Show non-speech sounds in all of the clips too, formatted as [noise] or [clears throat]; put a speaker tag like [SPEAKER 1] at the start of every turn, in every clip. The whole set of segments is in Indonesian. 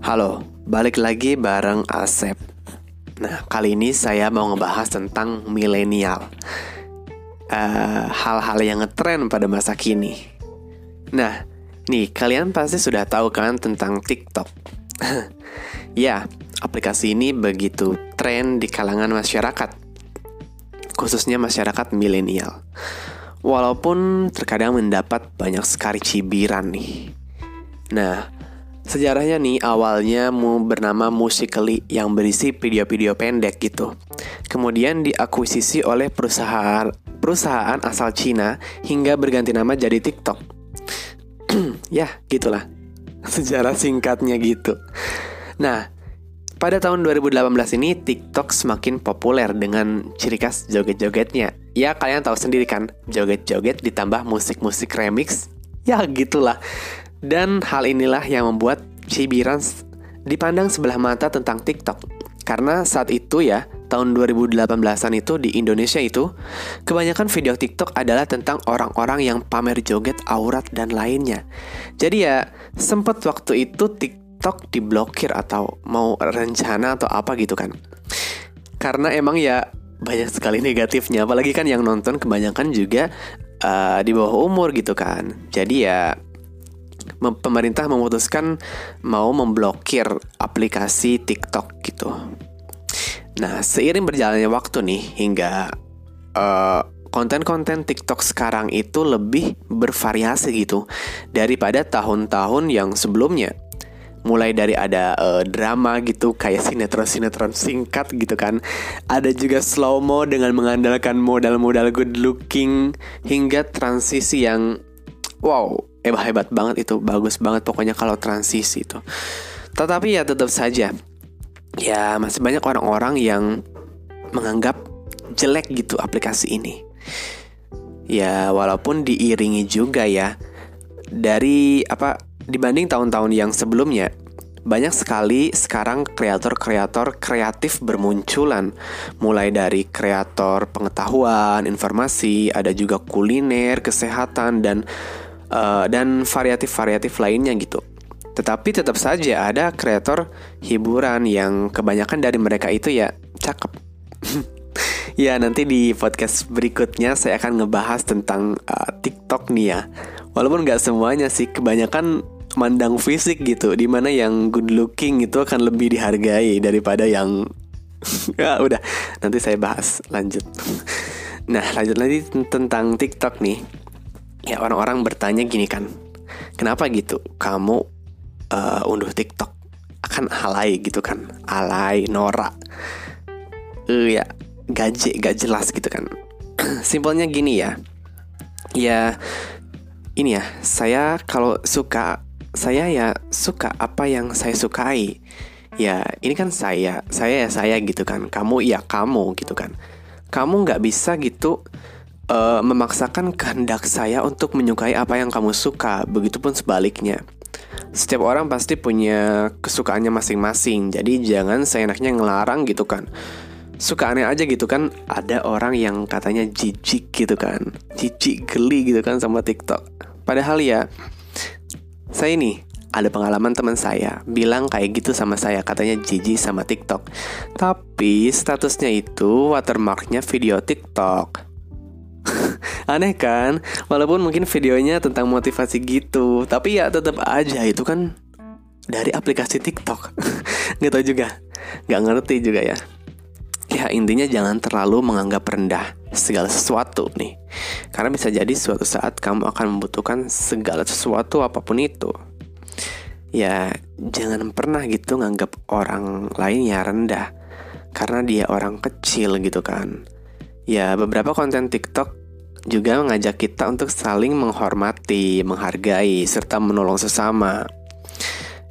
[SPEAKER 1] Halo, balik lagi bareng Asep. Nah, kali ini saya mau ngebahas tentang milenial. Uh, hal-hal yang ngetren pada masa kini. Nah, nih kalian pasti sudah tahu kan tentang TikTok. [laughs] ya, aplikasi ini begitu tren di kalangan masyarakat, khususnya masyarakat milenial. Walaupun terkadang mendapat banyak sekali cibiran nih. Nah, Sejarahnya nih awalnya mu bernama Musically yang berisi video-video pendek gitu. Kemudian diakuisisi oleh perusahaan perusahaan asal Cina hingga berganti nama jadi TikTok. [clears throat] ya, gitulah. [laughs] Sejarah singkatnya gitu. Nah, pada tahun 2018 ini TikTok semakin populer dengan ciri khas joget-jogetnya. Ya kalian tahu sendiri kan, joget-joget ditambah musik-musik remix. Ya gitulah. Dan hal inilah yang membuat cibiran dipandang sebelah mata tentang TikTok. Karena saat itu ya, tahun 2018-an itu di Indonesia itu, kebanyakan video TikTok adalah tentang orang-orang yang pamer joget, aurat, dan lainnya. Jadi ya, sempat waktu itu TikTok diblokir atau mau rencana atau apa gitu kan. Karena emang ya banyak sekali [laughs] negatifnya, apalagi kan yang nonton kebanyakan juga uh, di bawah umur gitu kan. Jadi ya pemerintah memutuskan mau memblokir aplikasi TikTok gitu. Nah, seiring berjalannya waktu nih hingga uh, konten-konten TikTok sekarang itu lebih bervariasi gitu daripada tahun-tahun yang sebelumnya. Mulai dari ada uh, drama gitu kayak sinetron-sinetron singkat gitu kan. Ada juga slow mo dengan mengandalkan modal-modal good looking hingga transisi yang wow hebat hebat banget itu bagus banget pokoknya kalau transisi itu. Tetapi ya tetap saja ya masih banyak orang-orang yang menganggap jelek gitu aplikasi ini. Ya walaupun diiringi juga ya dari apa dibanding tahun-tahun yang sebelumnya banyak sekali sekarang kreator-kreator kreatif bermunculan. Mulai dari kreator pengetahuan, informasi, ada juga kuliner, kesehatan dan uh, dan variatif-variatif lainnya gitu. Tetapi tetap saja ada kreator hiburan yang kebanyakan dari mereka itu ya cakep. [laughs] ya nanti di podcast berikutnya saya akan ngebahas tentang uh, TikTok nih ya. Walaupun nggak semuanya sih, kebanyakan mandang fisik gitu. Di mana yang good looking itu akan lebih dihargai daripada yang [laughs] ya udah nanti saya bahas lanjut. [laughs] nah lanjut lagi tentang TikTok nih ya orang-orang bertanya gini kan kenapa gitu? Kamu uh, unduh TikTok akan alay gitu kan. Alay norak. Uh, ya gaje gak jelas gitu kan. [clears throat] Simpelnya gini ya. Ya ini ya saya kalau suka saya ya suka apa yang saya sukai. Ya ini kan saya saya ya saya gitu kan. Kamu ya kamu gitu kan. Kamu nggak bisa gitu uh, memaksakan kehendak saya untuk menyukai apa yang kamu suka, begitupun sebaliknya. Setiap orang pasti punya kesukaannya masing-masing, jadi jangan seenaknya ngelarang gitu kan. Suka aneh aja gitu kan, ada orang yang katanya jijik gitu kan, jijik geli gitu kan sama TikTok. Padahal ya, saya ini ada pengalaman teman saya bilang kayak gitu sama saya katanya jijik sama TikTok. Tapi statusnya itu watermarknya video TikTok. [laughs] Aneh kan? Walaupun mungkin videonya tentang motivasi gitu, tapi ya tetap aja itu kan dari aplikasi TikTok. [laughs] Gak tau juga, gak ngerti juga ya. Ya intinya jangan terlalu menganggap rendah segala sesuatu nih Karena bisa jadi suatu saat kamu akan membutuhkan segala sesuatu apa pun itu Ya jangan pernah gitu nganggap orang lain ya rendah Karena dia orang kecil gitu kan Ya, beberapa konten TikTok juga mengajak kita untuk saling menghormati, menghargai, serta menolong sesama.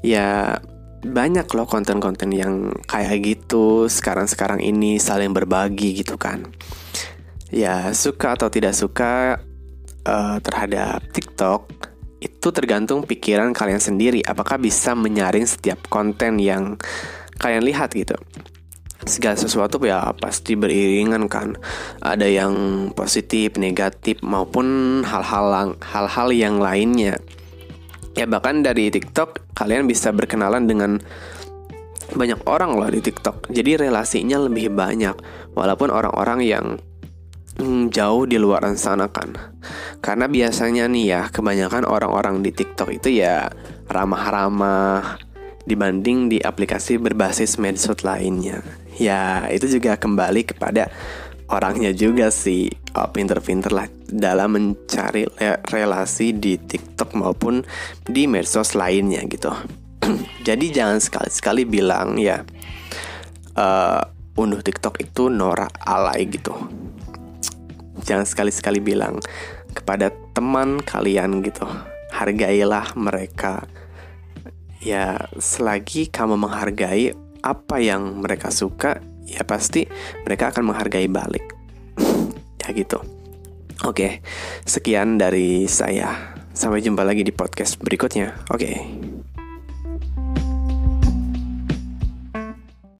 [SPEAKER 1] Ya, banyak loh konten-konten yang kayak gitu sekarang-sekarang ini saling berbagi gitu kan. Ya, suka atau tidak suka uh, terhadap TikTok itu tergantung pikiran kalian sendiri. Apakah bisa menyaring setiap konten yang kalian lihat gitu segala sesuatu ya pasti beriringan kan ada yang positif negatif maupun hal-hal hal-hal yang lainnya Ya bahkan dari TikTok kalian bisa berkenalan dengan banyak orang loh di TikTok. Jadi relasinya lebih banyak walaupun orang-orang yang hmm, jauh di luar sana kan. Karena biasanya nih ya kebanyakan orang-orang di TikTok itu ya ramah-ramah dibanding di aplikasi berbasis medsos lainnya. Ya, itu juga kembali kepada orangnya juga sih oh, pinter-pinter lah dalam mencari relasi di TikTok maupun di medsos lainnya gitu. [clears throat] Jadi jangan sekali-sekali bilang ya uh, unduh TikTok itu norak alay gitu. Jangan sekali-sekali bilang kepada teman kalian gitu. Hargailah mereka. Ya, selagi kamu menghargai apa yang mereka suka, ya pasti mereka akan menghargai balik. [laughs] ya gitu. Oke, sekian dari saya. Sampai jumpa lagi di podcast berikutnya. Oke.